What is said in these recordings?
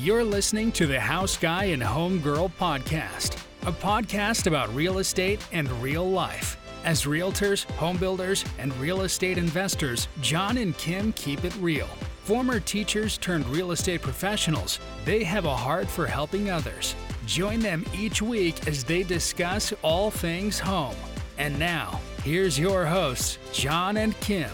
You're listening to the House Guy and Home Girl podcast, a podcast about real estate and real life. As realtors, home builders, and real estate investors, Jon and Kim keep it real. Former teachers turned real estate professionals, they have a heart for helping others. Join them each week as they discuss all things home. And now, here's your hosts, Jon and Kim.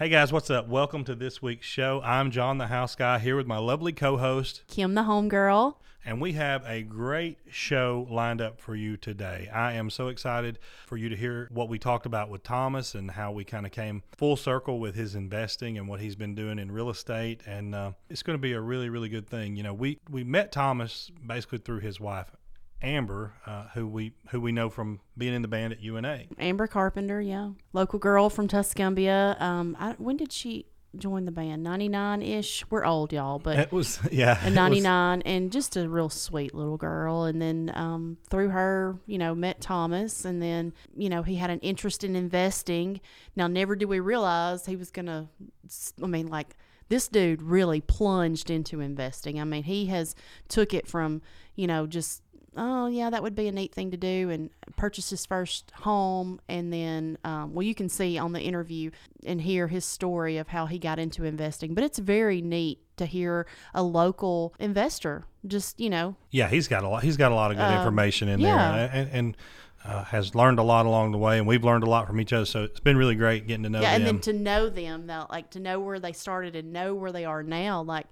Hey guys, what's up? Welcome to this week's show. I'm Jon the House Guy here with my lovely co host, Kim the homegirl. and we have a great show lined up for you today. I am so excited for you to hear what we talked about with Thomas and how we kind of came full circle with his investing and what he's been doing in real estate. And uh, it's going to be a really, really good thing. You know, we, we met Thomas basically through his wife, Amber, uh, who we who we know from being in the band at UNA. Amber Carpenter, yeah. Local girl from Tuscumbia. Um, I, when did she join the band? 99 ish. We're old, y'all, but It was yeah, in 99 and just a real sweet little girl and then um, through her you know met thomas and then you know he had an interest in investing now never did we realize he was gonna i mean like this dude really plunged into investing i mean he has took it from you know just oh yeah that would be a neat thing to do and purchase his first home and then um, well you can see on the interview and hear his story of how he got into investing but it's very neat to hear a local investor just you know Yeah, he's got a lot. He's got a lot of good Um, information in yeah. there, and, and uh, has learned a lot along the way, and we've learned a lot from each other. So it's been really great getting to know yeah and then to know them though like to know where they started and know where they are now like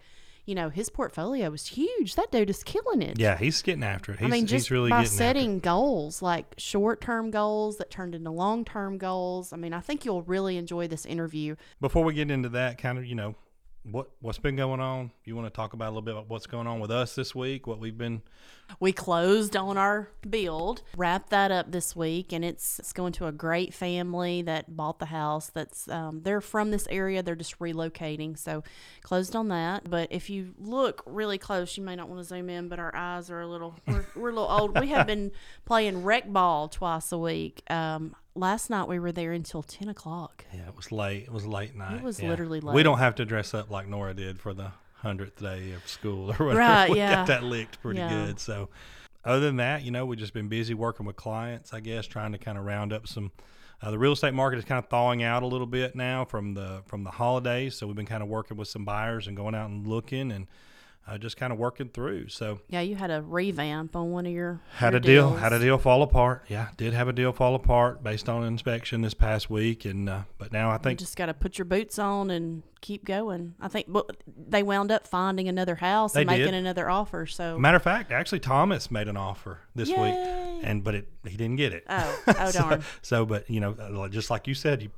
you know his portfolio was huge that dude is killing it yeah, he's getting after it. He's, I mean, he's just really by setting goals, like short term goals that turned into long term goals. I mean, I think you'll really enjoy this interview. Before we get into that, kind of, you know, what what's been going on? You want to talk about a little bit about what's going on with us this week? What we've been We closed on our build, wrapped that up this week, and it's, it's going to a great family that bought the house. That's um, they're from this area, they're just relocating, so closed on that. But if you look really close, you may not want to zoom in, but our eyes are a little we're, we're a little old. We have been playing rec ball twice a week. Um, last night we were there until ten o'clock. yeah, it was late. It was late night. It was yeah. literally late. We don't have to dress up like Nora did for the hundredth day of school or whatever. Right, we yeah. got that licked pretty Yeah. good. So, other than that, you know, we've just been busy working with clients. I guess trying to kind of round up some. Uh, the real estate market is kind of thawing out a little bit now from the from the holidays. So we've been kind of working with some buyers and going out and looking and uh, just kind of working through. So Yeah, you had a revamp on one of your had your a deal, had a deal fall apart. Yeah, did have a deal fall apart based on inspection this past week, and uh, but now I think You just got to put your boots on and keep going. I think but they wound up finding another house and They did. making another offer. So Matter of fact, actually, Thomas made an offer this week, Yay. and but it he didn't get it. Oh, oh so, darn. so, but you know, uh, just like you said, you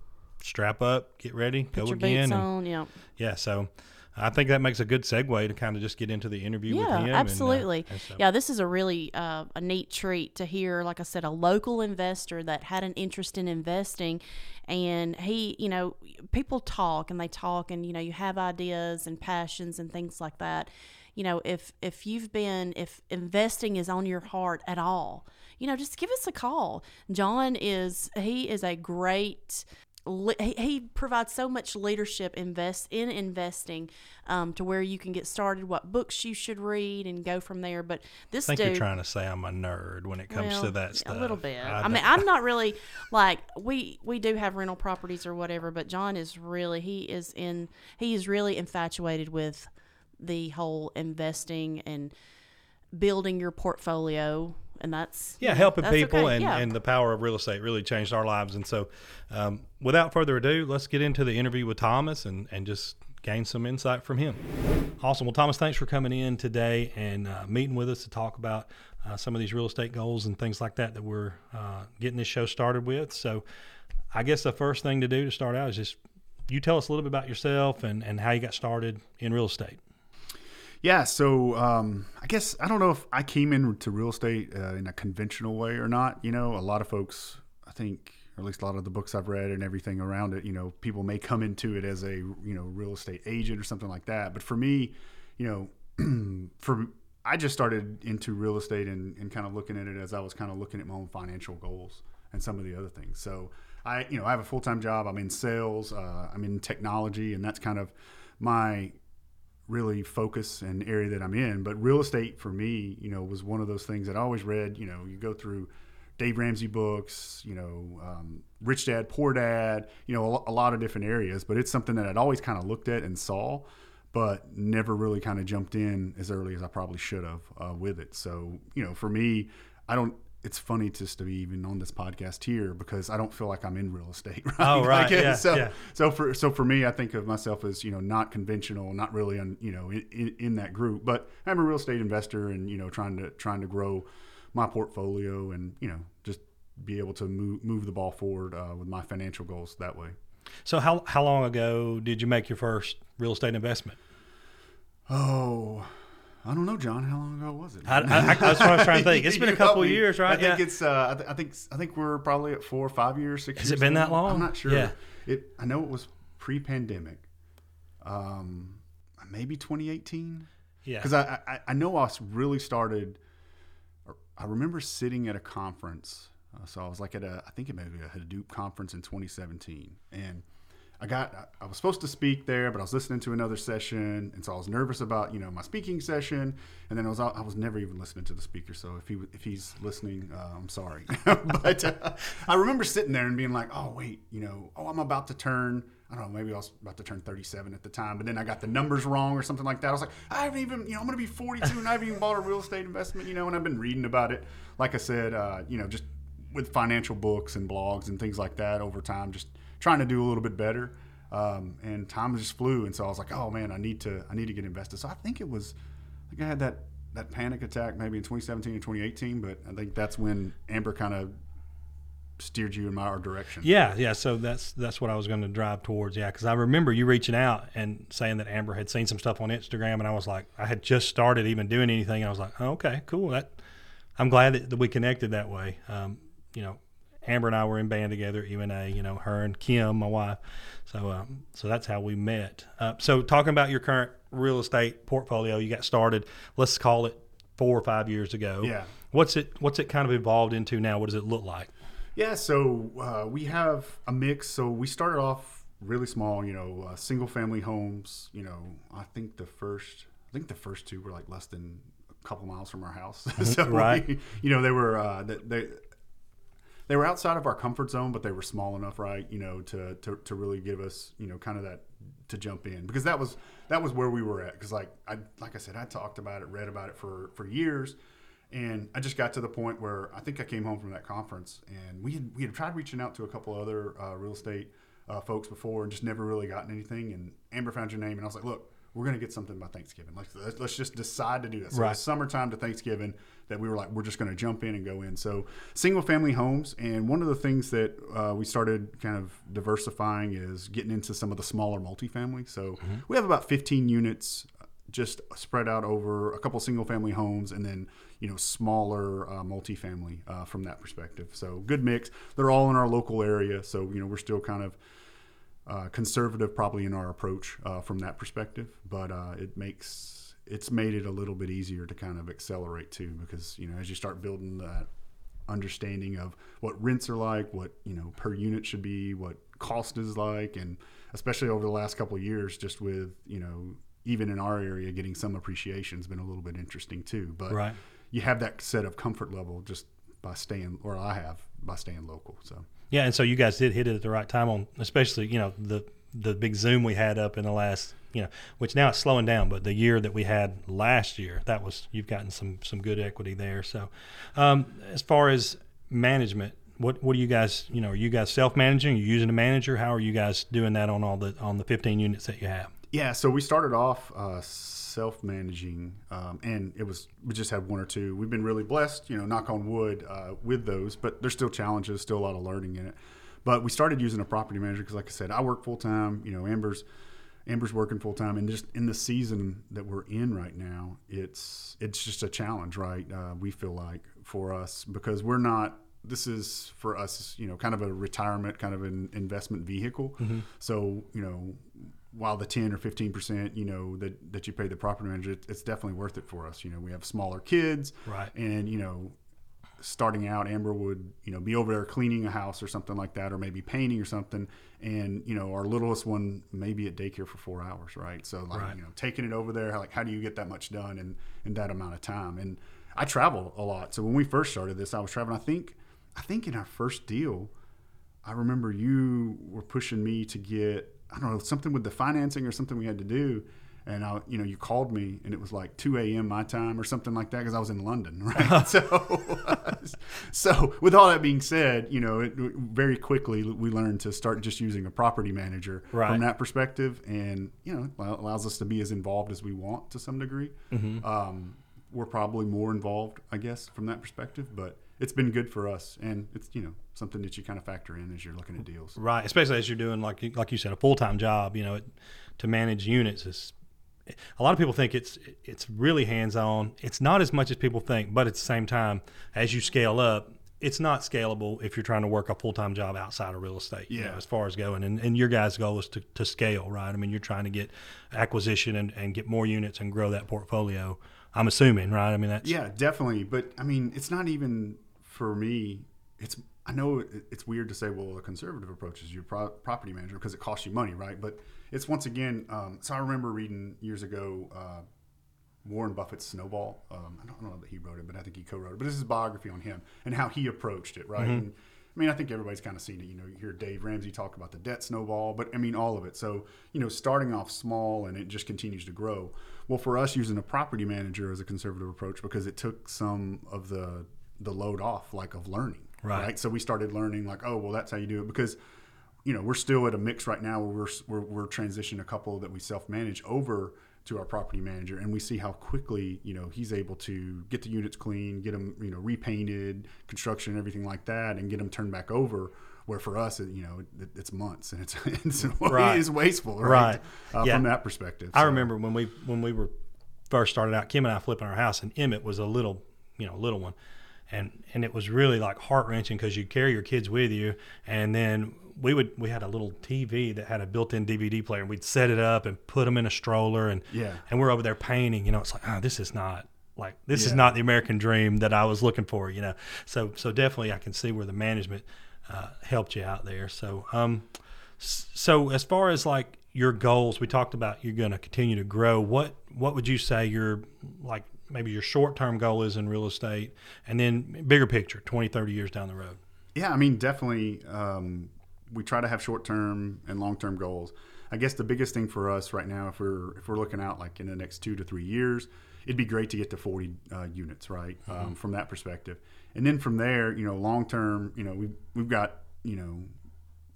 strap up, get ready, put go your again, and on. Yeah, yeah. So, I think that makes a good segue to kind of just get into the interview with him. yeah, and, uh, absolutely. and so- Yeah, this is a really uh, a neat treat to hear. Like I said, a local investor that had an interest in investing, and he, you know, people talk and they talk, and you know, you have ideas and passions and things like that. You know, if if you've been if investing is on your heart at all, you know, just give us a call. Jon is he is a great le- he, he provides so much leadership invest in investing um, to where you can get started what books you should read and go from there. But this I think dude you're trying to say I'm a nerd when it comes well, to that stuff. a little bit. I, I mean I'm not really like we we do have rental properties or whatever but john is really he is in he is really infatuated with the whole investing and building your portfolio and that's yeah, helping that's people okay, and, yeah. and the power of real estate really changed our lives. And so, um, without further ado, let's get into the interview with Thomas and, and just gain some insight from him. Awesome. Well, Thomas, thanks for coming in today and uh, meeting with us to talk about uh, some of these real estate goals and things like that that we're uh, getting this show started with. So, I guess the first thing to do to start out is just you tell us a little bit about yourself and, and how you got started in real estate. Yeah, so um, I guess I don't know if I came into real estate uh, in a conventional way or not. You know, a lot of folks, I think, or at least a lot of the books I've read and everything around it, you know, people may come into it as a you know real estate agent or something like that. But for me, you know, for I just started into real estate and, and kind of looking at it as I was kind of looking at my own financial goals and some of the other things. So I you know I have a full time job. I'm in sales. Uh, I'm in technology, and that's kind of my really focus and area that I'm in. But real estate for me, you know, was one of those things that I always read. You know, you go through Dave Ramsey books, you know, um, Rich Dad Poor Dad, you know, a, a, lot of different areas. But it's something that I'd always kind of looked at and saw, but never really kind of jumped in as early as I probably should have uh, with it. So you know, for me, I don't it's funny just to be even on this podcast here because I don't feel like I'm in real estate. Right? Oh, right. Like, yeah, so, yeah. so for so for me, I think of myself as you know not conventional, not really on you know in, in, in, that group. But I'm a real estate investor, and you know trying to trying to grow my portfolio, and you know just be able to move move the ball forward uh, with my financial goals that way. So how how long ago did you make your first real estate investment? Oh, I don't know, Jon. How long ago was it? I, I, that's what I was trying to think. It's been a couple years, right? I think yeah. it's. Uh, I, th- I, think. I think we're probably at four or five years, six. Has years it been that long? I'm not sure. Yeah. It. I know it was pre-pandemic. Um, maybe 2018. Yeah. Because I, I I know I really started. I remember sitting at a conference. Uh, so I was like at a. I think it may be a Hadoop conference in 2017, and I got I was supposed to speak there, but I was listening to another session, and so I was nervous about you know my speaking session. And then I was I was never even listening to the speaker. So if he if he's listening, uh, I'm sorry. but uh, I remember sitting there and being like, oh wait, you know, oh I'm about to turn. I don't know, maybe I was about to turn 37 at the time, but then I got the numbers wrong or something like that. I was like, I haven't even, you know, I'm going to be 42 and I haven't even bought a real estate investment, you know, and I've been reading about it. Like I said, uh, you know, just with financial books and blogs and things like that over time, just trying to do a little bit better. Um, and time just flew, and so I was like, "Oh man, I need to, I need to get invested." So I think it was, I think I had that that panic attack maybe in 2017 and 2018, but I think that's when Amber kind of steered you in my direction. Yeah, yeah. So that's that's what I was going to drive towards. Yeah, because I remember you reaching out and saying that Amber had seen some stuff on Instagram, and I was like, I had just started even doing anything, and I was like, oh, okay, cool. That I'm glad that, we connected that way. Um, you know, Amber and I were in band together at UNA. You know, her and Kim, my wife. So, um, so that's how we met. Uh, so, talking about your current real estate portfolio, you got started. Let's call it four or five years ago. Yeah. What's it What's it kind of evolved into now? What does it look like? Yeah. So uh, we have a mix. So we started off really small. You know, uh, single family homes. You know, I think the first I think the first two were like less than a couple miles from our house. so right. We, you know, they were uh, they they were outside of our comfort zone, but they were small enough, right? You know, to to, to really give us, you know, kind of that to jump in because that was that was where we were at. Because like I like I said, I talked about it, read about it for for years, and I just got to the point where I think I came home from that conference and we had we had tried reaching out to a couple other uh, real estate uh, folks before and just never really gotten anything. And Amber found your name, and I was like, look we're going to get something by Thanksgiving. Like, let's just decide to do that. So right. summertime to Thanksgiving that we were like, we're just going to jump in and go in. So single family homes. And one of the things that uh, we started kind of diversifying is getting into some of the smaller multifamily. So mm-hmm. we have about 15 units just spread out over a couple single family homes and then you know smaller uh, multifamily uh, from that perspective so good mix they're all in our local area so you know we're still kind of uh, conservative probably in our approach uh, from that perspective, but uh, it makes it's made it a little bit easier to kind of accelerate too because you know as you start building that understanding of what rents are like, what you know per unit should be, what cost is like, and especially over the last couple of years, just with you know even in our area getting some appreciation has been a little bit interesting too. But right. you have that set of comfort level just by staying, or I have by staying local. So. Yeah, and so you guys did hit it at the right time on, especially you know the the big zoom we had up in the last you know which now it's slowing down but the year that we had last year that was you've gotten some some good equity there. So um, as far as management what what do you guys you know are you guys self-managing? Are you using a manager? How are you guys doing that on all the on the 15 units that you have yeah so we started off uh, self-managing, um, and it was we just had one or two. We've been really blessed, you know, knock on wood, uh, with those. But there's still challenges, still a lot of learning in it. But we started using a property manager because, like I said, I work full time. You know, Amber's Amber's working full time, and just in the season that we're in right now, it's it's just a challenge, right? Uh, we feel like for us because we're not. This is for us, you know, kind of a retirement, kind of an investment vehicle. Mm-hmm. So, you know, while the 10 or 15 percent you know that that you pay the property manager it's definitely worth it for us you know we have smaller kids right and you know starting out, Amber would, you know, be over there cleaning a house or something like that, or maybe painting or something. And, you know, our littlest one may be at daycare for four hours, right? So, like, Right. you know, taking it over there, like, how do you get that much done in, in that amount of time? And I travel a lot. So when we first started this, I was traveling. I think, I think in our first deal, I remember you were pushing me to get, I don't know, something with the financing or something we had to do. And I, you know, you called me and it was like 2 a.m. my time or something like that because I was in London, right? so, so with all that being said, you know, it, very quickly we learned to start just using a property manager Right. from that perspective, and you know, allow- allows us to be as involved as we want to some degree. Um, we're probably more involved, I guess, from that perspective, but it's been good for us, and it's you know something that you kind of factor in as you're looking at deals. Right, especially as you're doing like you- like you said a full time job. You know, it, to manage units is a lot of people think it's it's really hands on. It's not as much as people think, but at the same time, as you scale up, it's not scalable if you're trying to work a full time job outside of real estate. you know, Yeah. as far as going, and, and your guys' goal is to, to scale, right? I mean, you're trying to get acquisition and, and get more units and grow that portfolio. I'm assuming, right? I mean, that's Yeah, definitely. But I mean, it's not even for me. It's I know it's weird to say, well, a conservative approach is your pro- property manager because it costs you money, right? But it's once again. Um, so I remember reading years ago uh, Warren Buffett's Snowball. Um, I don't know that he wrote it, but I think he co-wrote it. But this is a biography on him and how he approached it, right? And, I mean, I think everybody's kind of seen it. You know, you hear Dave Ramsey talk about the debt snowball, but I mean, all of it. So, you know, starting off small and it just continues to grow. Well, for us, using a property manager as a conservative approach because it took some of the the load off, like of learning, Right. So we started learning, like, oh, well, that's how you do it because you know, we're still at a mix right now where we're, we're, we're transitioning a couple that we self manage over to our property manager, and we see how quickly, you know, he's able to get the units clean, get them, you know, repainted, construction, everything like that, and get them turned back over. Where for us, you know, it, it's months and it's, it's Right. it is wasteful, right? Right. Uh, Yeah. From that perspective. I remember when we when we were first started out, Kim and I flipping our house, and Emmett was a little, you know, little one, and and it was really like heart wrenching because you carry your kids with you, and then we would we had a little TV that had a built-in DVD player, and we'd set it up and put them in a stroller, and Yeah. and we're over there painting, you know, it's like, oh, this is not. Like this is not the American dream that I was looking for, you know. So so definitely I can see where the management uh, helped you out there. So um, so as far as like your goals, we talked about you're going to continue to grow. What what would you say your like maybe your short term goal is in real estate, and then bigger picture, 20, 30 years down the road. Yeah, I mean, definitely. Um, we try to have short term and long term goals. I guess the biggest thing for us right now, if we're if we're looking out like in the next two to three years, it'd be great to get to 40 uh, units, right? Um, from that perspective, and then from there, you know, long term, you know, we've we've got you know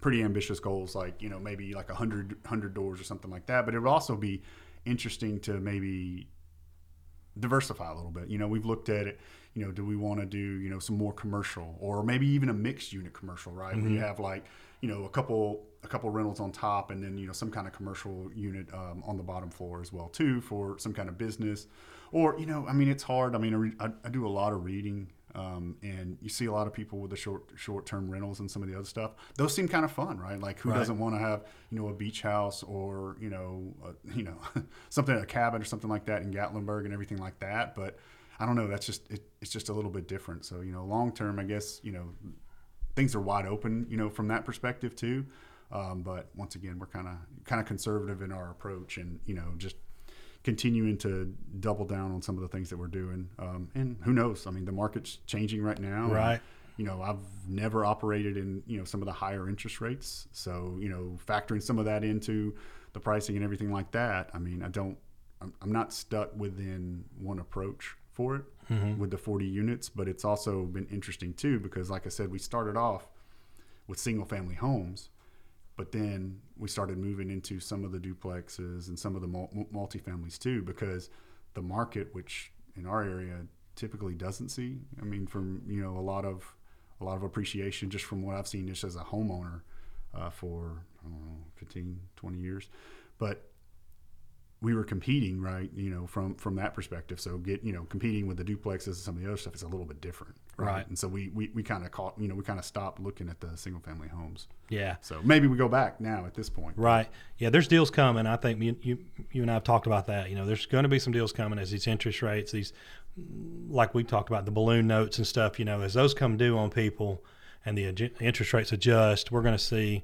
pretty ambitious goals like you know maybe like 100 100 doors or something like that but it would also be interesting to maybe diversify a little bit. You know we've looked at it you know do we want to do you know some more commercial or maybe even a mixed unit commercial right? Where you have like you know a couple a couple rentals on top and then you know some kind of commercial unit um, on the bottom floor as well too for some kind of business. Or you know i mean it's hard. I mean I, I do a lot of reading um, and you see a lot of people with the short short term rentals and some of the other stuff. Those seem kind of fun, right? Like who Right. doesn't want to have you know a beach house or you know a, you know something a cabin or something like that in Gatlinburg and everything like that. But I don't know. That's just it, it's just a little bit different. So you know, long term, I guess you know things are wide open. You know, from that perspective too. Um, but once again, we're kind of kind of conservative in our approach, and you know just continuing to double down on some of the things that we're doing. Um, and who knows? I mean, the market's changing right now. and, Right. you know, I've never operated in, you know, some of the higher interest rates. So, you know, factoring some of that into the pricing and everything like that, I mean, I don't, I'm, I'm not stuck within one approach for it with the 40 units, but it's also been interesting too, because like I said, we started off with single family homes but then we started moving into some of the duplexes and some of the mul- multifamilies too because the market which in our area typically doesn't see i mean from you know a lot of a lot of appreciation just from what i've seen just as a homeowner uh, for i don't know 15 20 years. But we were competing right you know from from that perspective so get you know competing with the duplexes and some of the other stuff is a little bit different Right. and so we we, we kind of caught you know we kind of stopped looking at the single family homes Yeah. so maybe we go back now at this point. Right. Yeah, there's deals coming. I think you, you, you and I have talked about that. You know, there's going to be some deals coming as these interest rates, these like we talked about the balloon notes and stuff, you know, as those come due on people and the interest rates adjust, we're going to see.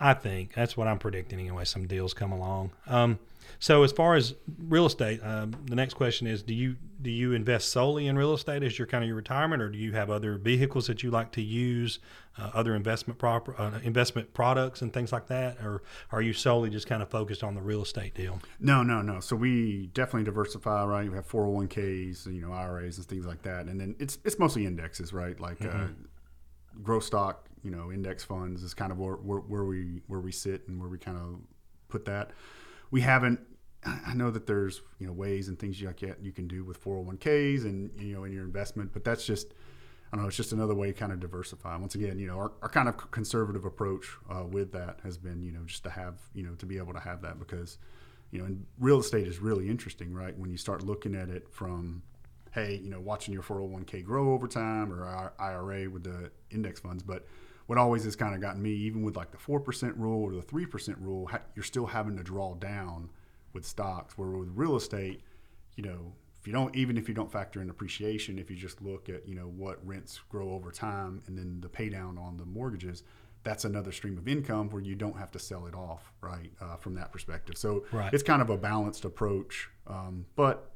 I think that's what I'm predicting anyway. Some deals come along. Um, so as far as real estate, um, the next question is: Do you do you invest solely in real estate as your kind of your retirement, or do you have other vehicles that you like to use, uh, other investment proper uh, investment products and things like that, or are you solely just kind of focused on the real estate deal? No, no, no. So we definitely diversify, right? We have 401ks, you know, IRAs and things like that, and then it's it's mostly indexes, right? Like uh, growth stock, you know, index funds is kind of where, where, where we where we sit and where we kind of put that. We haven't. I know that there's you know ways and things you like you can do with 401ks and you know in your investment, but that's just I don't know. It's just another way to kind of diversify. Once again, you know, our, our kind of conservative approach uh, with that has been, you know, just to have, you know, to be able to have that because, you know, and real estate is really interesting, right? When you start looking at it from, hey, you know, watching your 401k grow over time or IRA with the index funds. But what always has kind of gotten me, even with like the 4% rule or the 3% rule, you're still having to draw down with stocks. Where with real estate, you know, if you don't, even if you don't factor in appreciation, if you just look at, you know, what rents grow over time and then the pay down on the mortgages, that's another stream of income where you don't have to sell it off, right? Uh, from that perspective. So Right. it's kind of a balanced approach. Um, but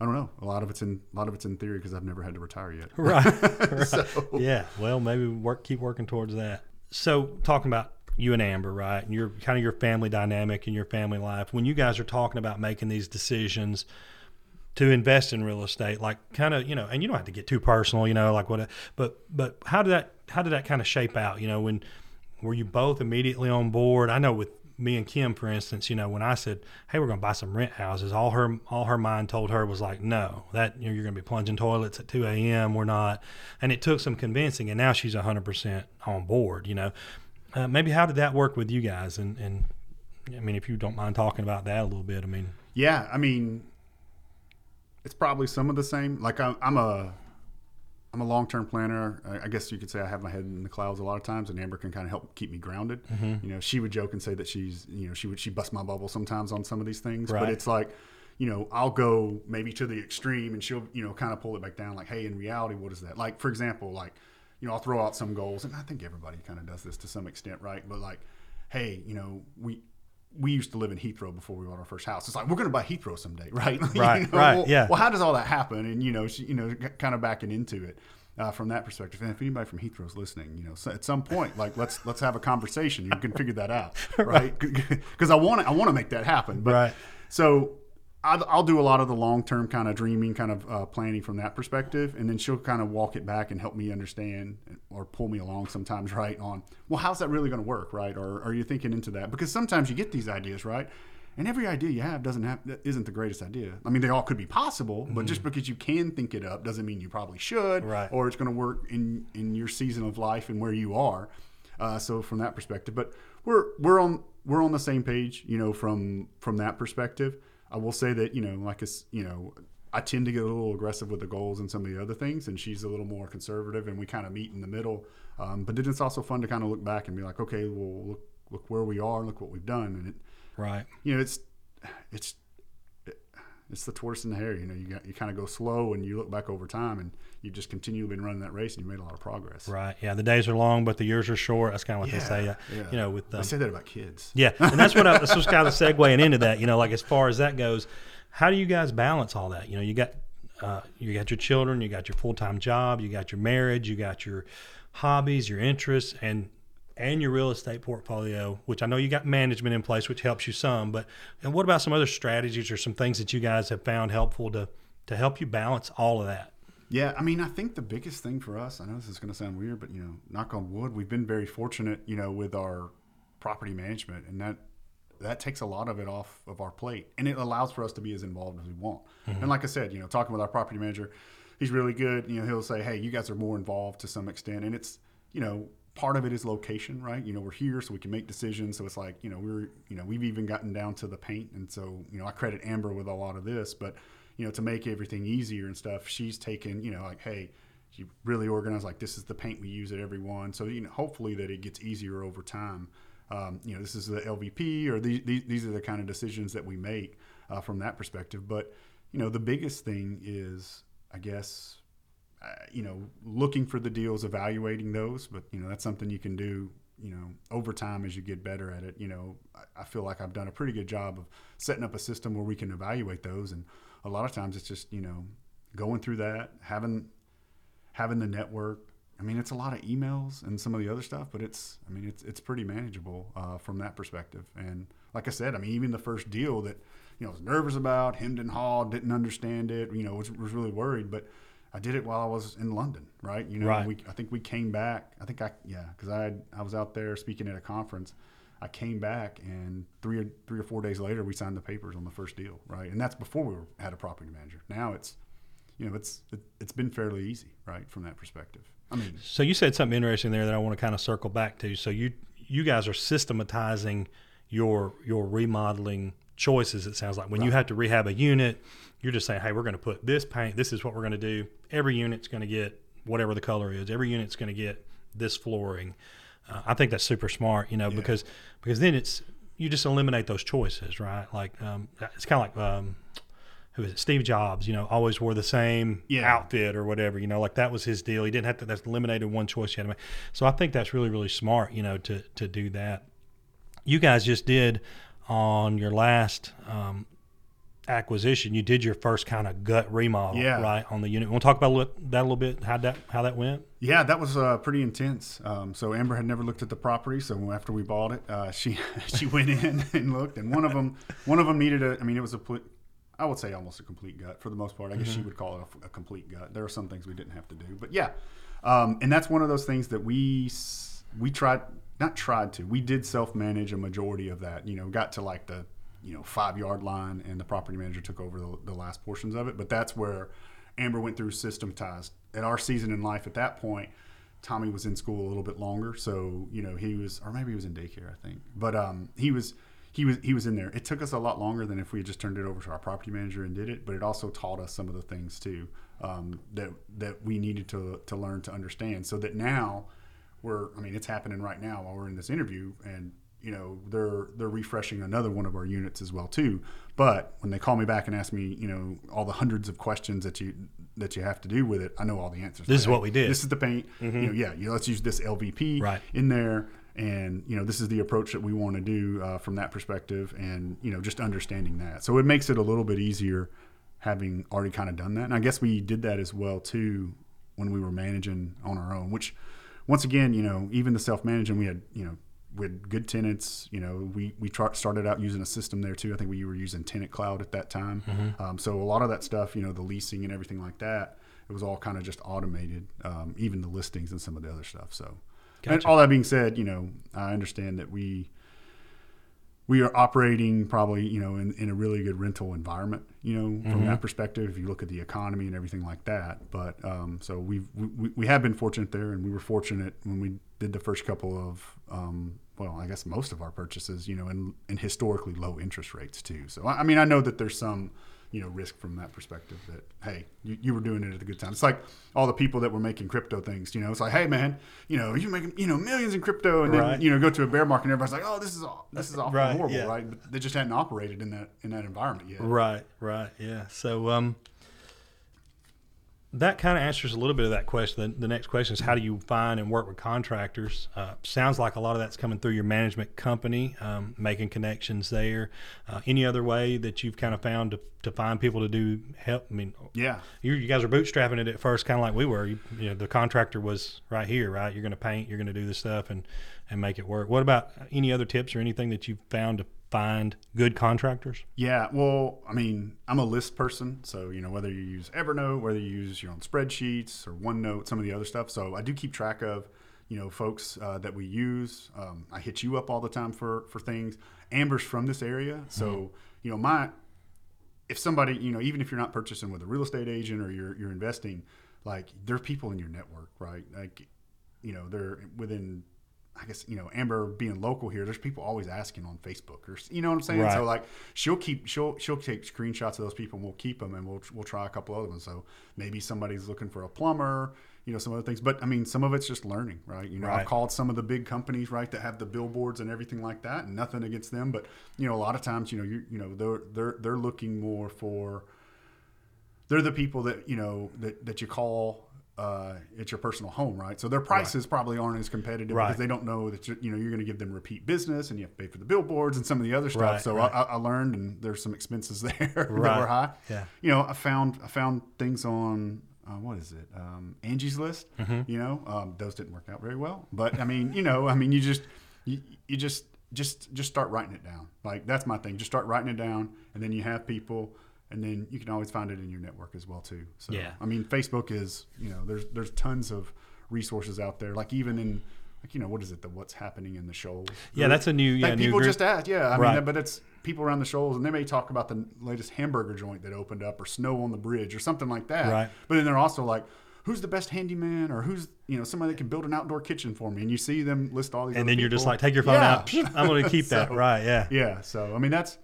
I don't know. A lot of it's in a lot of it's in theory because I've never had to retire yet. Right. right. Yeah. Well, maybe work keep working towards that. So talking about you and Amber, right? And your kind of your family dynamic and your family life. When you guys are talking about making these decisions to invest in real estate, like kind of, you know, and you don't have to get too personal, you know, like what but but how did that how did that kind of shape out? You know, when were you both immediately on board? I know with me and Kim, for instance, you know, when I said, "Hey, we're going to buy some rent houses," all her all her mind told her was like, "No, that you know, you're going to be plunging toilets at 2 a.m. We're not." And it took some convincing, and now she's 100 percent on board. You know, uh, maybe how did that work with you guys? And and I mean, if you don't mind talking about that a little bit, I mean, Yeah, I mean, it's probably some of the same. Like I'm, I'm a, I'm a long-term planner. I, guess you could say I have my head in the clouds a lot of times, and Amber can kind of help keep me grounded. Mm-hmm. You know, she would joke and say that she's, you know, she would she bust my bubble sometimes on some of these things, Right. but it's like. You know, I'll go maybe to the extreme, and she'll, you know, kind of pull it back down. Like, hey, in reality, what is that? Like, for example, like, you know, I'll throw out some goals, and I think everybody kind of does this to some extent, right? But like, hey, you know, we we used to live in Heathrow before we bought our first house. It's like we're going to buy Heathrow someday, right? You Right, know, right, well, yeah. Well, how does all that happen? And you know, she, you know, kind of backing into it uh, from that perspective. And if anybody from Heathrow's listening, you know, so at some point, like let's let's have a conversation. You can figure that out, right? Because I want to I want to make that happen. But Right. so. I'll, I'll do a lot of the long term kind of dreaming, kind of uh, planning from that perspective, and then she'll kind of walk it back and help me understand or pull me along sometimes, right? On well, how's that really going to work, right? Or are you thinking into that? Because sometimes you get these ideas, right? And every idea you have doesn't have isn't the greatest idea. I mean, they all could be possible, but just because you can think it up doesn't mean you probably should, Right. or it's going to work in in your season of life and where you are. Uh, so from that perspective, but we're we're on we're on the same page, you know, from from that perspective. I will say that you know, like us, you know, I tend to get a little aggressive with the goals and some of the other things, and she's a little more conservative, and we kind of meet in the middle. Um, but then it's also fun to kind of look back and be like, okay, well, look look where we are, look what we've done, and it, right, you know, it's it's it's the tortoise and the hare. You know, you got you kind of go slow, and you look back over time, and you've just continually been running that race, and you made a lot of progress. right. Yeah, the days are long, but the years are short. That's kind of what they say. uh, yeah. You know, with I um, say that about kids. Yeah, and that's what I, that's what's kind of segueing into that. You know, like as far as that goes, how do you guys balance all that? You know, you got uh, you got your children, you got your full time job, you got your marriage, you got your hobbies, your interests, and and your real estate portfolio. Which I know you got management in place, which helps you some. But and what about some other strategies or some things that you guys have found helpful to to help you balance all of that? Yeah, I mean, I think the biggest thing for us, I know this is going to sound weird, but you know, knock on wood, we've been very fortunate, you know, with our property management, and that that takes a lot of it off of our plate, and it allows for us to be as involved as we want. Mm-hmm. And like I said, you know, talking with our property manager, he's really good. You know, he'll say, "Hey, you guys are more involved to some extent," and it's you know. Part of it is location, right? You know, we're here so we can make decisions. So it's like, you know, we're, you know, we've even gotten down to the paint. And so, you know, I credit Amber with a lot of this, but, you know, to make everything easier and stuff, she's taken, you know, like, hey, you really organize like this is the paint we use at every one. So you know, hopefully that it gets easier over time. Um, you know, this is the LVP, or these these, these are the kind of decisions that we make uh, from that perspective. But you know, the biggest thing is I guess, you know, looking for the deals, evaluating those. But you know, that's something you can do. You know, over time as you get better at it. You know, I, I feel like I've done a pretty good job of setting up a system where we can evaluate those. And a lot of times it's just you know going through that, having having the network. I mean, it's a lot of emails and some of the other stuff, but it's I mean, it's it's pretty manageable uh, from that perspective. And like I said, I mean, even the first deal that you know, I was nervous about. Hemmed and hawed, didn't understand it. You know, was, was really worried. But I did it while I was in London, right? You know, right. we, I think we came back. I think I yeah, because I had, I was out there speaking at a conference. I came back, and three or three or four days later, we signed the papers on the first deal, right? And that's before we were, had a property manager. Now it's, you know, it's it, has been fairly easy, right, from that perspective. I mean, so you said something interesting there that I want to kind of circle back to. So you you guys are systematizing your your remodeling choices. It sounds like when right. you have to rehab a unit, you're just saying, hey, we're going to put this paint. This is what we're going to do. Every unit's going to get whatever the color is. Every unit's going to get this flooring. Uh, I think that's super smart, you know, yeah. because because then it's you just eliminate those choices, right? Like um, it's kind of like um, who is it? Steve Jobs, you know, always wore the same yeah. outfit or whatever, you know, like that was his deal. He didn't have to. That's eliminated one choice you had to make. So I think that's really really smart, you know, to to do that. You guys just did on your last um, acquisition, you did your first kind of gut remodel, yeah. right, on the unit. We'll talk about that a little bit? How that how that went? Yeah, that was uh, pretty intense. Um, so Amber had never looked at the property, so after we bought it, uh, she she went in and looked, and one of them one of them needed a. I mean, it was a. I would say almost a complete gut for the most part. I guess mm-hmm. she would call it a, a, complete gut. There are some things we didn't have to do, but yeah, um, and that's one of those things that we we tried not tried to. We did self manage a majority of that. You know, got to like the you know five yard line, and the property manager took over the, the last portions of it. But that's where Amber went through systematized. At our season in life, at that point, Tommy was in school a little bit longer, so you know he was, or maybe he was in daycare, I think. But um, he was he was he was in there. It took us a lot longer than if we had just turned it over to our property manager and did it, but it also taught us some of the things too um, that that we needed to to learn to understand, so that now we're I mean it's happening right now while we're in this interview and you know they're they're refreshing another one of our units as well too. But when they call me back and ask me you know all the hundreds of questions that you that you have to do with it i know all the answers. This is what we did. this is the paint. Mm-hmm. you know yeah you know, let's use this lvp right. in there. And you know this is the approach that we want to do uh, from that perspective and you know just understanding that. So it makes it a little bit easier having already kind of done that. And i guess we did that as well too when we were managing on our own which once again, you know, even the self managing, we had, you know, we had good tenants. You know, we we started out using a system there too. I think we were using Tenant Cloud at that time. Mm-hmm. Um, so a lot of that stuff, you know, the leasing and everything like that, it was all kind of just automated. Um, even the listings and some of the other stuff. So, gotcha. all that being said, you know, I understand that we we are operating probably you know in, in a really good rental environment you know from mm-hmm. that perspective if you look at the economy and everything like that but um, so we've we, we have been fortunate there and we were fortunate when we did the first couple of um, well i guess most of our purchases you know in, in historically low interest rates too so i mean i know that there's some you know risk from that perspective that hey you, you were doing it at a good time. It's like all the people that were making crypto things you know? It's like hey man you know you're making you know millions in crypto and right. then you know go to a bear market and everybody's like oh this is all this is awful right, horrible yeah. right? But they just hadn't operated in that in that environment yet. Right right yeah. So um that kind of answers a little bit of that question. The, the, next question is how do you find and work with contractors? Uh, sounds like a lot of that's coming through your management company, um, making connections there. Uh, any other way that you've kind of found to, to find people to do help? I mean, yeah, you, you guys are bootstrapping it at first, kind of like we were. You, you know, the contractor was right here, right? You're going to paint, you're going to do this stuff, and and make it work. What about any other tips or anything that you've found to find good contractors? Yeah, well, I mean, I'm a list person, so you know whether you use Evernote, whether you use your own spreadsheets or OneNote, some of the other stuff. So I do keep track of you know folks uh, that we use. Um, I hit you up all the time for for things. Amber's from this area, so mm-hmm. you know my if somebody you know even if you're not purchasing with a real estate agent or you're you're investing, like there are people in your network, right? Like you know they're within I guess you know Amber being local here. There's people always asking on Facebook, or you know what I'm saying. Right. So like she'll keep she'll she'll take screenshots of those people, and we'll keep them, and we'll we'll try a couple other ones. So maybe somebody's looking for a plumber, you know, some other things. But I mean, some of it's just learning, right? You know, right. I've called some of the big companies, right, that have the billboards and everything like that, and nothing against them, but you know, a lot of times, you know, you you know, they're they're they're looking more for they're the people that you know that that you call uh, at your personal home, right? So their prices probably aren't as competitive Right. because they don't know that you're, you know you're going to give them repeat business, and you have to pay for the billboards and some of the other stuff. Right, so right. I, I learned, and there's some expenses there that Right. were high. Yeah. You know, I found I found things on uh, what is it? Um, Angie's List. Mm-hmm. You know, um, those didn't work out very well, but I mean, you know, I mean, you just you, you just just just start writing it down. Like that's my thing. Just start writing it down, and then you have people, and then you can always find it in your network as well too. So Yeah. I mean, Facebook is you know there's there's tons of resources out there. Like even in like you know what is it the what's happening in the shoals? Yeah, that's a new yeah like new people group. just ask, yeah. I Right. mean, but it's people around the shoals, and they may talk about the latest hamburger joint that opened up, or snow on the bridge, or something like that. Right. But then they're also like, who's the best handyman, or who's you know somebody that can build an outdoor kitchen for me, and you see them list all these. and then you're just like, take your phone Yeah. out. I'm going to keep that. Right. Yeah. Yeah. So I mean, that's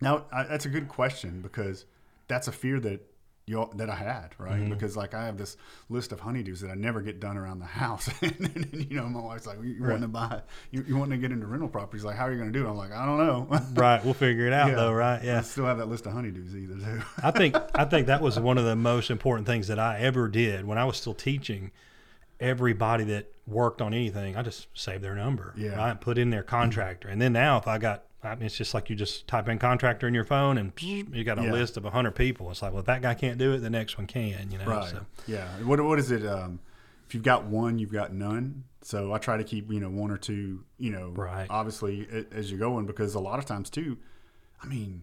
now I, that's a good question because that's a fear that you that I had, right? Mm-hmm. Because like I have this list of honeydews that I never get done around the house, and, then, you know my wife's like, "You, you want to buy? You, you want to get into rental properties? Like, how are you going to do it?" I'm like, "I don't know." Right. We'll figure it out Yeah. though. Right. Yeah. I still have that list of honeydews either too. I think I think that was one of the most important things that I ever did when I was still teaching. Everybody that worked on anything, I just saved their number. Yeah. Right. Put in their contractor, and then now if I got, I mean, it's just like you just type in contractor in your phone, and you got a Yeah. list of hundred people. It's like, well, if that guy can't do it, the next one can. You know. Right. So, Yeah. What what is it? Um, if you've got one, you've got none. So I try to keep you know one or two. You know, Right. Obviously, as you're going, because a lot of times too, I mean,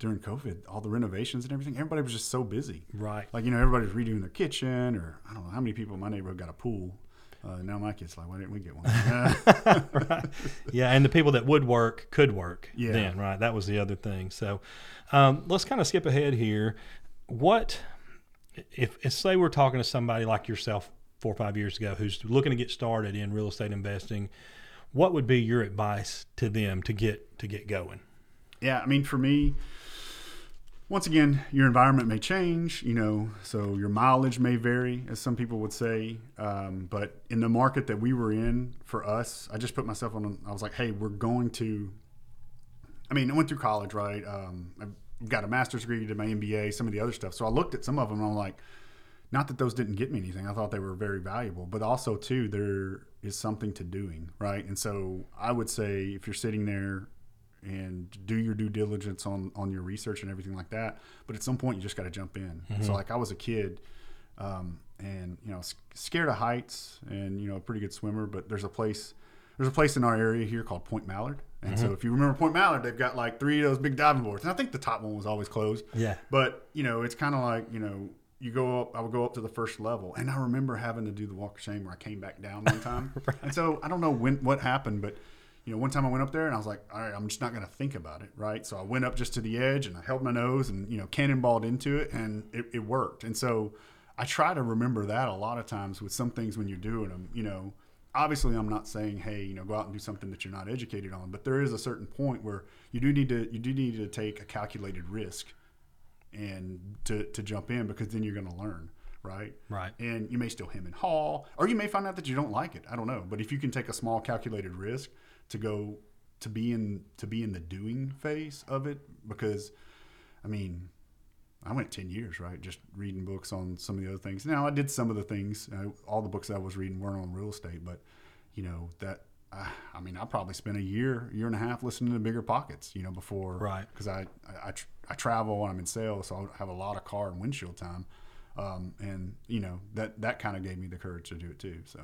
during COVID, all the renovations and everything, everybody was just so busy. right. Like you know, everybody's redoing their kitchen, or I don't know how many people in my neighborhood got a pool. Uh, now my kids like, why didn't we get one? Yeah, and the people that would work could work Yeah. then, right? That was the other thing. So um, let's kind of skip ahead here. What if, if say we're talking to somebody like yourself four or five years ago who's looking to get started in real estate investing? What would be your advice to them to get to get going? Yeah, I mean, for me, once again, your environment may change, you know, so your mileage may vary, as some people would say. Um, but in the market that we were in, for us, I just put myself on. I was like, hey, we're going to. I mean, I went through college, right? Um, I've got a master's degree, did my MBA, some of the other stuff. So I looked at some of them, and I'm like, not that those didn't get me anything. I thought they were very valuable, but also too, there is something to doing, right? And so I would say if you're sitting there and do your due diligence on on your research and everything like that, but at some point you just got to jump in. So like I was a kid, um, and you know scared of heights, and you know a pretty good swimmer, but there's a place there's a place in our area here called Point Mallard. And so if you remember Point Mallard, they've got like three of those big diving boards. And I think the top one was always closed. Yeah. But, you know, it's kind of like, you know, you go up, I would go up to the first level. And I remember having to do the walk of shame where I came back down one time. And so I don't know when what happened, but you know, one time I went up there and I was like, all right, I'm just not going to think about it, right? So I went up just to the edge and I held my nose and, you know, cannonballed into it and it, it worked. And so I try to remember that a lot of times with some things when you're doing them, you know, obviously I'm not saying, hey, you know, go out and do something that you're not educated on, but there is a certain point where you do need to, you do need to take a calculated risk and to, to jump in because then you're going to learn. Right. Right. And you may still hem and haul, or you may find out that you don't like it. I don't know. But if you can take a small calculated risk to go to be in to be in the doing phase of it, because I mean, I went ten years right just reading books on some of the other things. Now I did some of the things. Uh, all the books I was reading weren't on real estate, but you know that. Uh, I mean, I probably spent a year, year and a half listening to Bigger Pockets, you know, before, Right. Because I, I, I, I travel when I'm in sales, so I have a lot of car and windshield time. Um, and you know that that kind of gave me the courage to do it too. So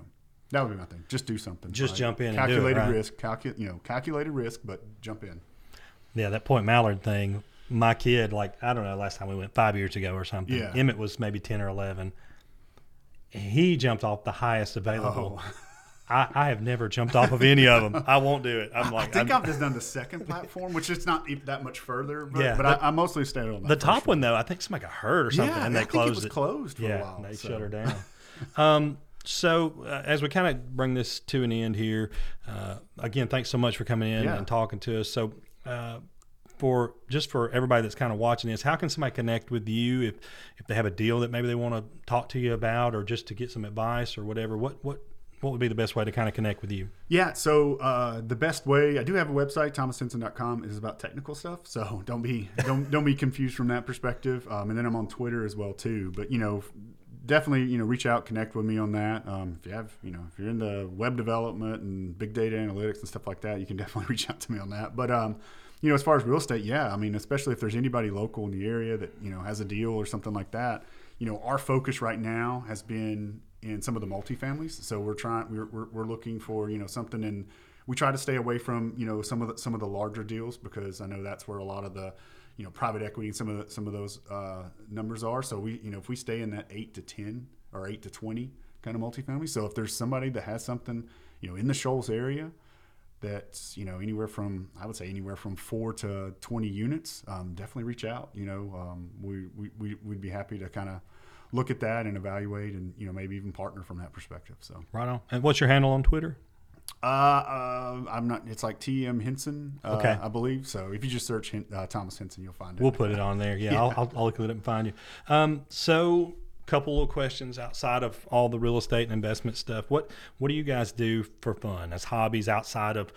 that would be my thing. Just do something. Just jump in and do it, Calculated right? risk. Calcu- you know, calculated risk, but jump in. Yeah, that Point Mallard thing. My kid, like I don't know, last time we went five years ago or something. Yeah. Emmett was maybe ten or eleven. He jumped off the highest available. Oh. I, I have never jumped off of any of them. I won't do it. I'm I like, think I'm- I've just done the second platform, which is not even that much further. But, Yeah, but the- I, I mostly stayed on the top one though. I think somebody got hurt or something, Yeah, and I they it closed was closed for a yeah, while, they so. shut her down. um, so uh, as we kind of bring this to an end here, uh, again, thanks so much for coming in Yeah. and talking to us. So. Uh, for just for everybody that's kind of watching this, how can somebody connect with you if if they have a deal that maybe they want to talk to you about, or just to get some advice or whatever? What what what would be the best way to kind of connect with you? Yeah, so uh, the best way I do have a website, thomashenson.com, is about technical stuff. So don't be don't don't be confused from that perspective. Um, and then I'm on Twitter as well too. But you know, definitely you know reach out, connect with me on that. Um, if you have you know if you're into web development and big data analytics and stuff like that, you can definitely reach out to me on that. But um, you know, as far as real estate, yeah, I mean, especially if there's anybody local in the area that you know has a deal or something like that. You know, our focus right now has been in some of the multifamilies. So we're trying, we're, we're, we're looking for you know something in. We try to stay away from you know some of the some of the larger deals because I know that's where a lot of the you know private equity and some of the, some of those uh, numbers are. So we you know if we stay in that eight to ten or eight to twenty kind of multifamily. So if there's somebody that has something you know in the Shoals area that's you know anywhere from I would say anywhere from four to twenty units, um, definitely reach out. You know um, we, we we would be happy to kind of look at that and evaluate and you know maybe even partner from that perspective. So right on. And what's your handle on Twitter? Uh, uh, I'm not. It's like T M Henson. Uh, Okay. I believe so. If you just search uh, Thomas Henson, you'll find it. We'll put it on there. Yeah, I'll, I'll, I'll look it up and find you. Um, so, couple little questions outside of all the real estate and investment stuff. What What do you guys do for fun as hobbies outside of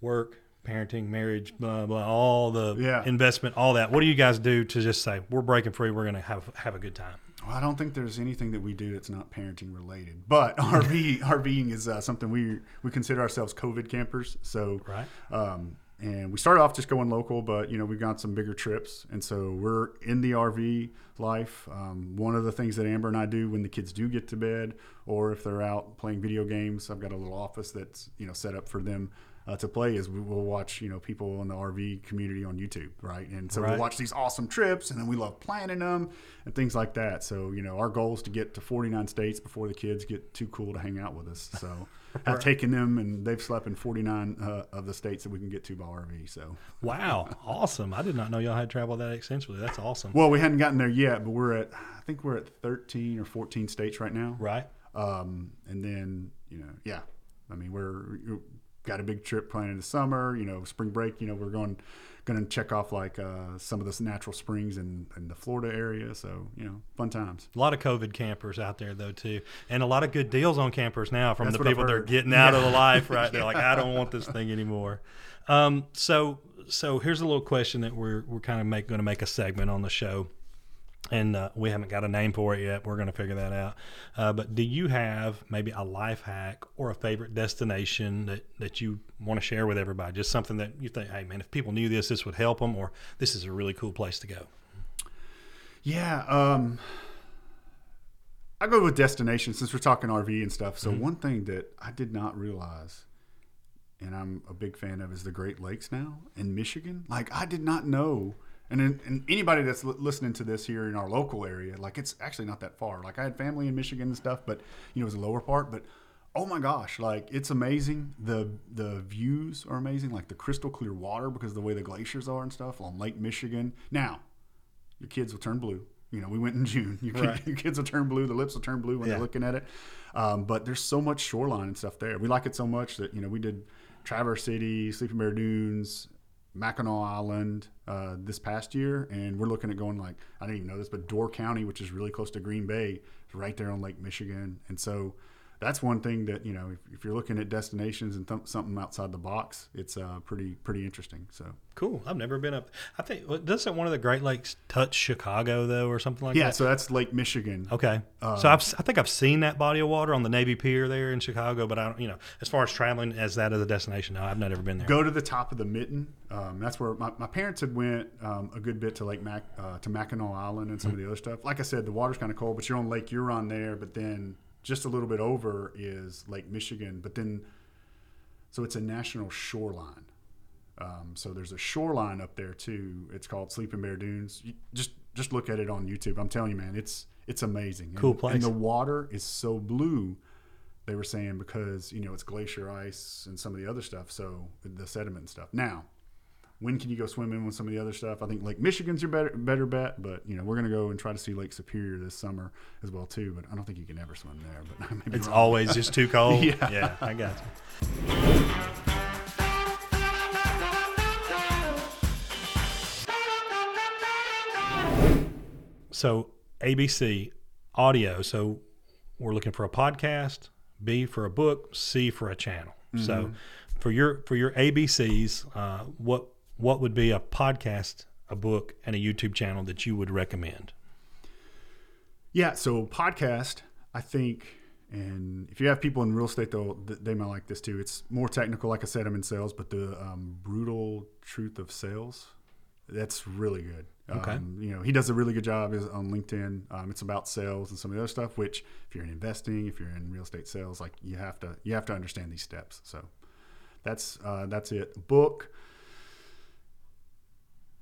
work, parenting, marriage, blah blah, all the Yeah. investment, all that? What do you guys do to just say we're breaking free? We're going to have have a good time. Well, I don't think there's anything that we do that's not parenting related. But RV RVing is uh, something we we consider ourselves COVID campers. So Right. Um, and we started off just going local, but you know we've got some bigger trips, and so we're in the RV life. Um, one of the things that Amber and I do when the kids do get to bed, or if they're out playing video games, I've got a little office that's you know set up for them uh, to play. Is we will watch you know people in the RV community on YouTube, right? And so Right. we'll watch these awesome trips, and then we love planning them and things like that. So you know our goal is to get to 49 states before the kids get too cool to hang out with us. So. I've taken them, and they've slept in 49 uh, of the states that we can get to by RV. So, Wow, awesome! I did not know y'all had traveled that extensively. That's awesome. well, we hadn't gotten there yet, but we're at I think we're at 13 or 14 states right now. Right. Um, and then you know, yeah, I mean, we're got a big trip planned in the summer. You know, spring break. You know, we're going going to check off like uh, some of the natural springs in, in the Florida area. So you know, fun times. A lot of COVID campers out there though too, and a lot of good deals on campers now from That's the people that are getting out of the life. Right, they're like, I don't want this thing anymore. Um, so, so here's a little question that we're we're kind of make, going to make a segment on the show, and uh, we haven't got a name for it yet. We're going to figure that out. Uh, but do you have maybe a life hack or a favorite destination that that you want to share with everybody? Just something that you think, hey man, if people knew this, this would help them, or this is a really cool place to go. Yeah. Um, I go with destination since we're talking RV and stuff. So one thing that I did not realize, and I'm a big fan of, is the Great Lakes now in Michigan. Like I did not know, and and anybody that's li- listening to this here in our local area, like it's actually not that far. Like I had family in Michigan and stuff, but you know it was a lower part, but. Oh my gosh! Like it's amazing. the The views are amazing. Like the crystal clear water because of the way the glaciers are and stuff on Lake Michigan. Now, your kids will turn blue. You know, we went in June. Your, kid, Right. your kids will turn blue. The lips will turn blue when Yeah. they're looking at it. Um, but there's so much shoreline and stuff there. We like it so much that you know we did Traverse City, Sleeping Bear Dunes, Mackinac Island uh, this past year, and we're looking at going like I didn't even know this, but Door County, which is really close to Green Bay, is right there on Lake Michigan, and so. That's one thing that you know. If, if you're looking at destinations and th- something outside the box, it's uh, pretty pretty interesting. So Cool. I've never been up. I think doesn't one of the Great Lakes touch Chicago though, or something like yeah, that? Yeah so that's Lake Michigan. Okay. so I've, I think I've seen that body of water on the Navy Pier there in Chicago, but I don't. You know, as far as traveling as that as a destination, no, I've not ever been there. go to the top of the mitten. Um, that's where my, my parents had went um, a good bit to Lake Mac uh, to Mackinac Island and some of the other stuff. Like I said, the water's kind of cold, but you're on Lake Huron there. But then just a little bit over is Lake Michigan. But then, so it's a national shoreline. Um, so there's a shoreline up there too. It's called Sleeping Bear Dunes. You just just look at it on YouTube. I'm telling you, man, it's it's amazing. Cool and, place. And the water is so blue. They were saying because you know it's glacier ice and some of the other stuff. So the sediment and stuff. Now, when can you go swimming with some of the other stuff? I think Lake Michigan's your better better bet, but you know we're gonna go and try to see Lake Superior this summer as well too. But I don't think you can ever swim there. But It's wrong. always just too cold. Yeah. yeah, I got you. So ABC audio. So we're looking for a podcast, B for a book, C for a channel. Mm-hmm. So for your for your ABCs, uh, what what would be a podcast, a book, and a YouTube channel that you would recommend? Yeah, so podcast, I think, and if you have people in real estate, though, they might like this too. It's more technical, like I said, I'm in sales, but the um, brutal truth of sales, that's really good. Okay. Um, you know, he does a really good job is on LinkedIn. Um, it's about sales and some of the other stuff. Which, if you're in investing, if you're in real estate sales, like you have to you have to understand these steps. So that's uh, that's it. Book.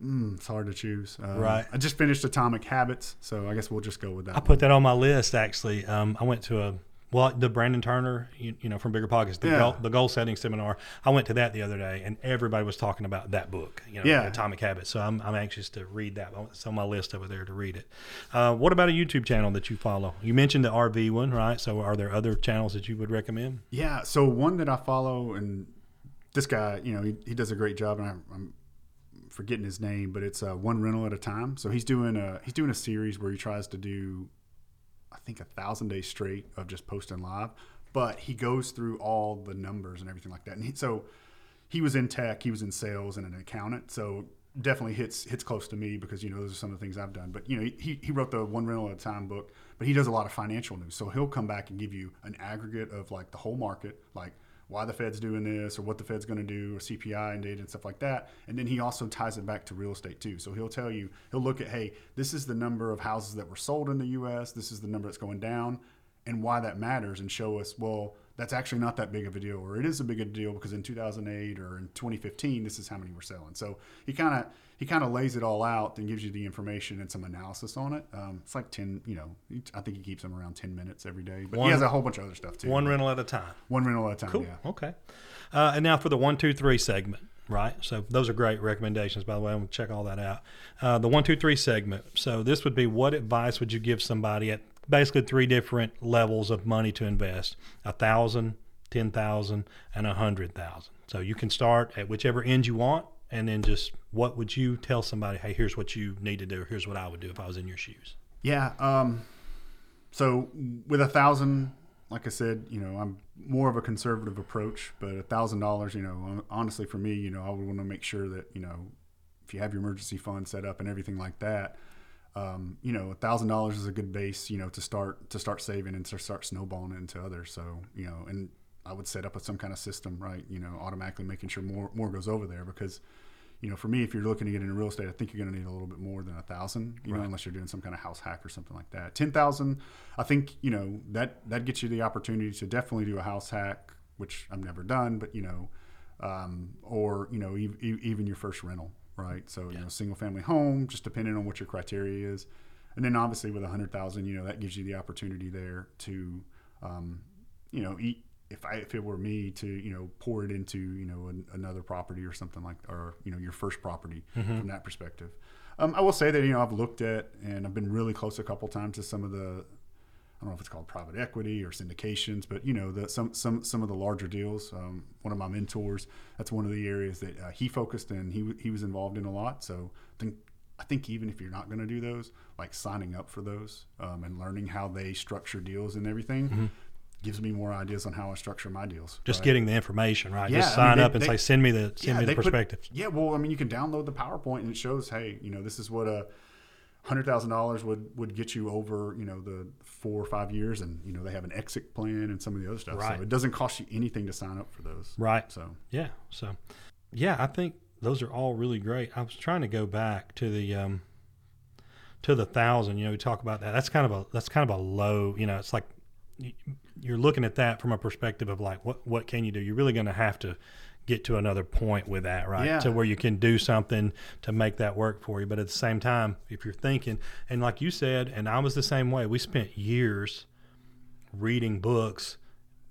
Mm, it's hard to choose. Um, Right. I just finished Atomic Habits, so I guess we'll just go with that. I put that on my list actually. Um, I went to a well, the Brandon Turner, you, you know, from Bigger Pockets, the, Yeah. goal, the goal setting seminar. I went to that the other day, and everybody was talking about that book, you know, Yeah. Atomic Habits. So I'm, I'm anxious to read that. It's on my list over there to read it. Uh, what about a YouTube channel that you follow? You mentioned the RV one, right? So are there other channels that you would recommend? Yeah. So one that I follow, and this guy, you know, he, he does a great job, and I'm, I'm forgetting his name, but it's uh, one rental at a time. So he's doing a he's doing a series where he tries to do, I think, a thousand days straight of just posting live. But he goes through all the numbers and everything like that. And he, so he was in tech, he was in sales, and an accountant. So definitely hits hits close to me because you know those are some of the things I've done. But you know he he wrote the one rental at a time book, but he does a lot of financial news. So he'll come back and give you an aggregate of like the whole market, like why the Fed's doing this or what the Fed's going to do or CPI and data and stuff like that. And then he also ties it back to real estate too. So he'll tell you he'll look at hey this is the number of houses that were sold in the U.S. This is the number that's going down and why that matters and show us well that's actually not that big of a deal or it is a big deal because in 2008 or in 2015 this is how many we're selling so he kind of he kind of lays it all out and gives you the information and some analysis on it um, it's like 10 you know i think he keeps them around 10 minutes every day but One- he has a whole bunch of other stuff too One rental at a time. one rental at a time Cool. yeah Okay. Uh, and now for the one, two, three segment, right? So those are great recommendations, by the way. I'm going to check all that out. Uh, the one, two, three segment. So this would be what advice would you give somebody at basically three different levels of money to invest? A thousand, ten thousand, and a hundred thousand. So you can start at whichever end you want, and then just what would you tell somebody? Hey, here's what you need to do. Here's what I would do if I was in your shoes. Yeah. Um, so with a thousand, like I said, you know, I'm more of a conservative approach, but a thousand dollars, you know, honestly for me, you know, I would want to make sure that, you know, if you have your emergency fund set up and everything like that, um, you know, a thousand dollars is a good base, you know, to start to start saving and to start snowballing into others. So, you know, and I would set up with some kind of system, right? You know, automatically making sure more more goes over there because, you know, for me, if you're looking to get into real estate, I think you're going to need a little bit more than a thousand, you know, unless you're doing some kind of house hack or something like that. Ten thousand, I think, you know, that that gets you the opportunity to definitely do a house hack, which I've never done, but you know, um, or you know, ev- even your first rental, right? So you know, single family home, just depending on what your criteria is, and then obviously with a hundred thousand, you know, that gives you the opportunity there to, um, you know, eat. If I if it were me to you know pour it into you know an, another property or something like or you know your first property from that perspective, um, I will say that you know I've looked at and I've been really close a couple times to some of the I don't know if it's called private equity or syndications, but you know, the, some some some of the larger deals. Um, one of my mentors, that's one of the areas that uh, he focused and he he was involved in a lot. So I think I think even if you're not going to do those, like signing up for those um, and learning how they structure deals and everything, gives me more ideas on how I structure my deals. Just right? getting the information, right? Yeah, just I mean, sign they- up and they- say, send me the send me the they put- perspective. yeah, well, I mean, you can download the PowerPoint and it shows, hey, you know, this is what a hundred thousand dollars would would get you over, you know, the four or five years, and you know they have an exit plan and some of the other stuff. Right. So it doesn't cost you anything to sign up for those. Right. So Yeah. So, yeah, I think those are all really great. I was trying to go back to the um, to the thousand. You know, we talk about that. That's kind of a that's kind of a low. You know, it's like you're looking at that from a perspective of like what what can you do? You're really going to have to get to another point with that, right? Yeah. To where you can do something to make that work for you. But at the same time, if you're thinking, and like you said, and I was the same way. We spent years reading books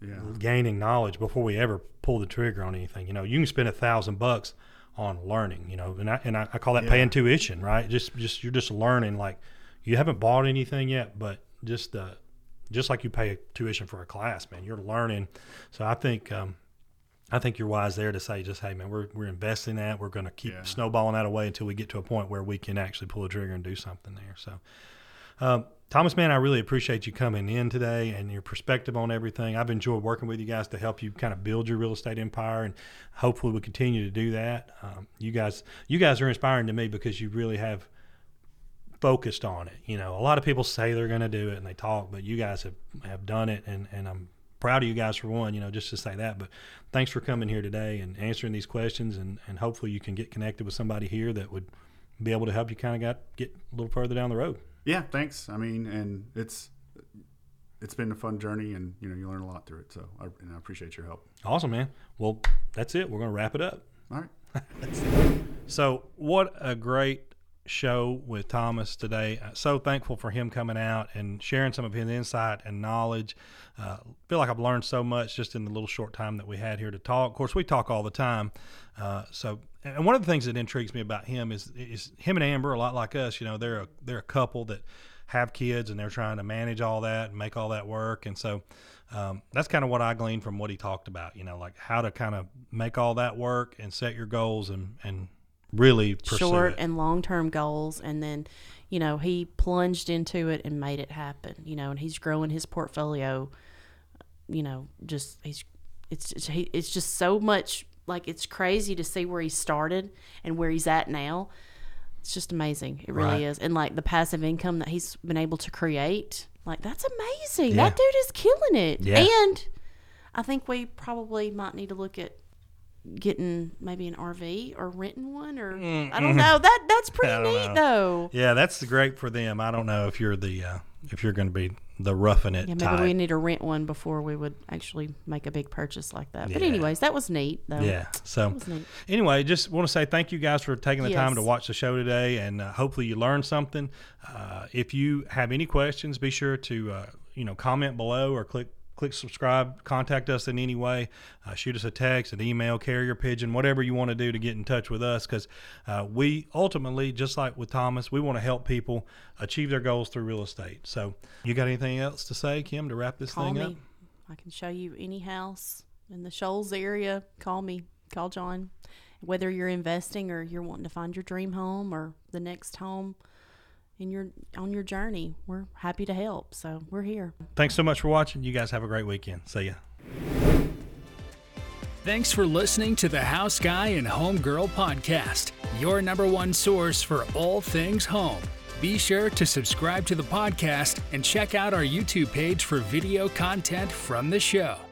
yeah, gaining knowledge before we ever pull the trigger on anything. You know, you can spend a thousand bucks on learning. You know, and I and I, I call that Yeah. paying tuition, right? Just just you're just learning. Like you haven't bought anything yet, but just uh, just like you pay a tuition for a class, man, you're learning. So I think. Um, I think you're wise there to say, just hey, man, we're, we're investing that. We're going to keep Yeah. snowballing that away until we get to a point where we can actually pull a trigger and do something there. So, um, Thomas, man, I really appreciate you coming in today and your perspective on everything. I've enjoyed working with you guys to help you kind of build your real estate empire, and hopefully we continue to do that. Um, you guys, you guys are inspiring to me because you really have focused on it. You know, a lot of people say they're going to do it and they talk, but you guys have, have done it, and, and I'm proud of you guys for one, you know, just to say that. But thanks for coming here today and answering these questions, and, and hopefully you can get connected with somebody here that would be able to help you kind of got get a little further down the road. Yeah, thanks. I mean, and it's it's been a fun journey, and you know, you learn a lot through it. So, I, and I appreciate your help. Awesome, man. Well, that's it. We're going to wrap it up. All right. So, what a great show with Thomas today. Uh, so thankful for him coming out and sharing some of his insight and knowledge. Uh, feel like I've learned so much just in the little short time that we had here to talk. Of course, we talk all the time. Uh, so, and one of the things that intrigues me about him is is him and Amber, a lot like us. You know, they're a they're a couple that have kids and they're trying to manage all that and make all that work. And so um, that's kind of what I gleaned from what he talked about. You know, like how to kind of make all that work and set your goals and and really short it. and long term goals and then you know he plunged into it and made it happen you know and he's growing his portfolio you know just he's it's just, he, it's just so much like it's crazy to see where he started and where he's at now it's just amazing it really Right. is and like the passive income that he's been able to create like that's amazing Yeah. that dude is killing it Yeah. and i think we probably might need to look at getting maybe an RV or renting one or I don't know. That that's pretty Mm, neat know. though. Yeah, that's great for them. I don't know if you're the uh, if you're going to be the roughing it Yeah, maybe type. we need to rent one before we would actually make a big purchase like that. But anyways, that was neat though. yeah. So anyway, just want to say thank you guys for taking the time to watch the show today, and uh, hopefully you learned something. Uh, if you have any questions, be sure to uh, you know comment below or click click subscribe. Contact us in any way. Uh, shoot us a text, an email, carrier pigeon, whatever you want to do to get in touch with us, because uh, we ultimately, just like with Thomas, we want to help people achieve their goals through real estate. So, you got anything else to say, Kim, to wrap this Call thing me. up? I can show you any house in the Shoals area. Call me. Call Jon. Whether you're investing or you're wanting to find your dream home or the next home in your on your journey, we're happy to help. So we're here. Thanks so much for watching. You guys have a great weekend. See ya. Thanks for listening to the House Guy and Home Girl podcast, your number one source for all things home. Be sure to subscribe to the podcast and check out our YouTube page for video content from the show.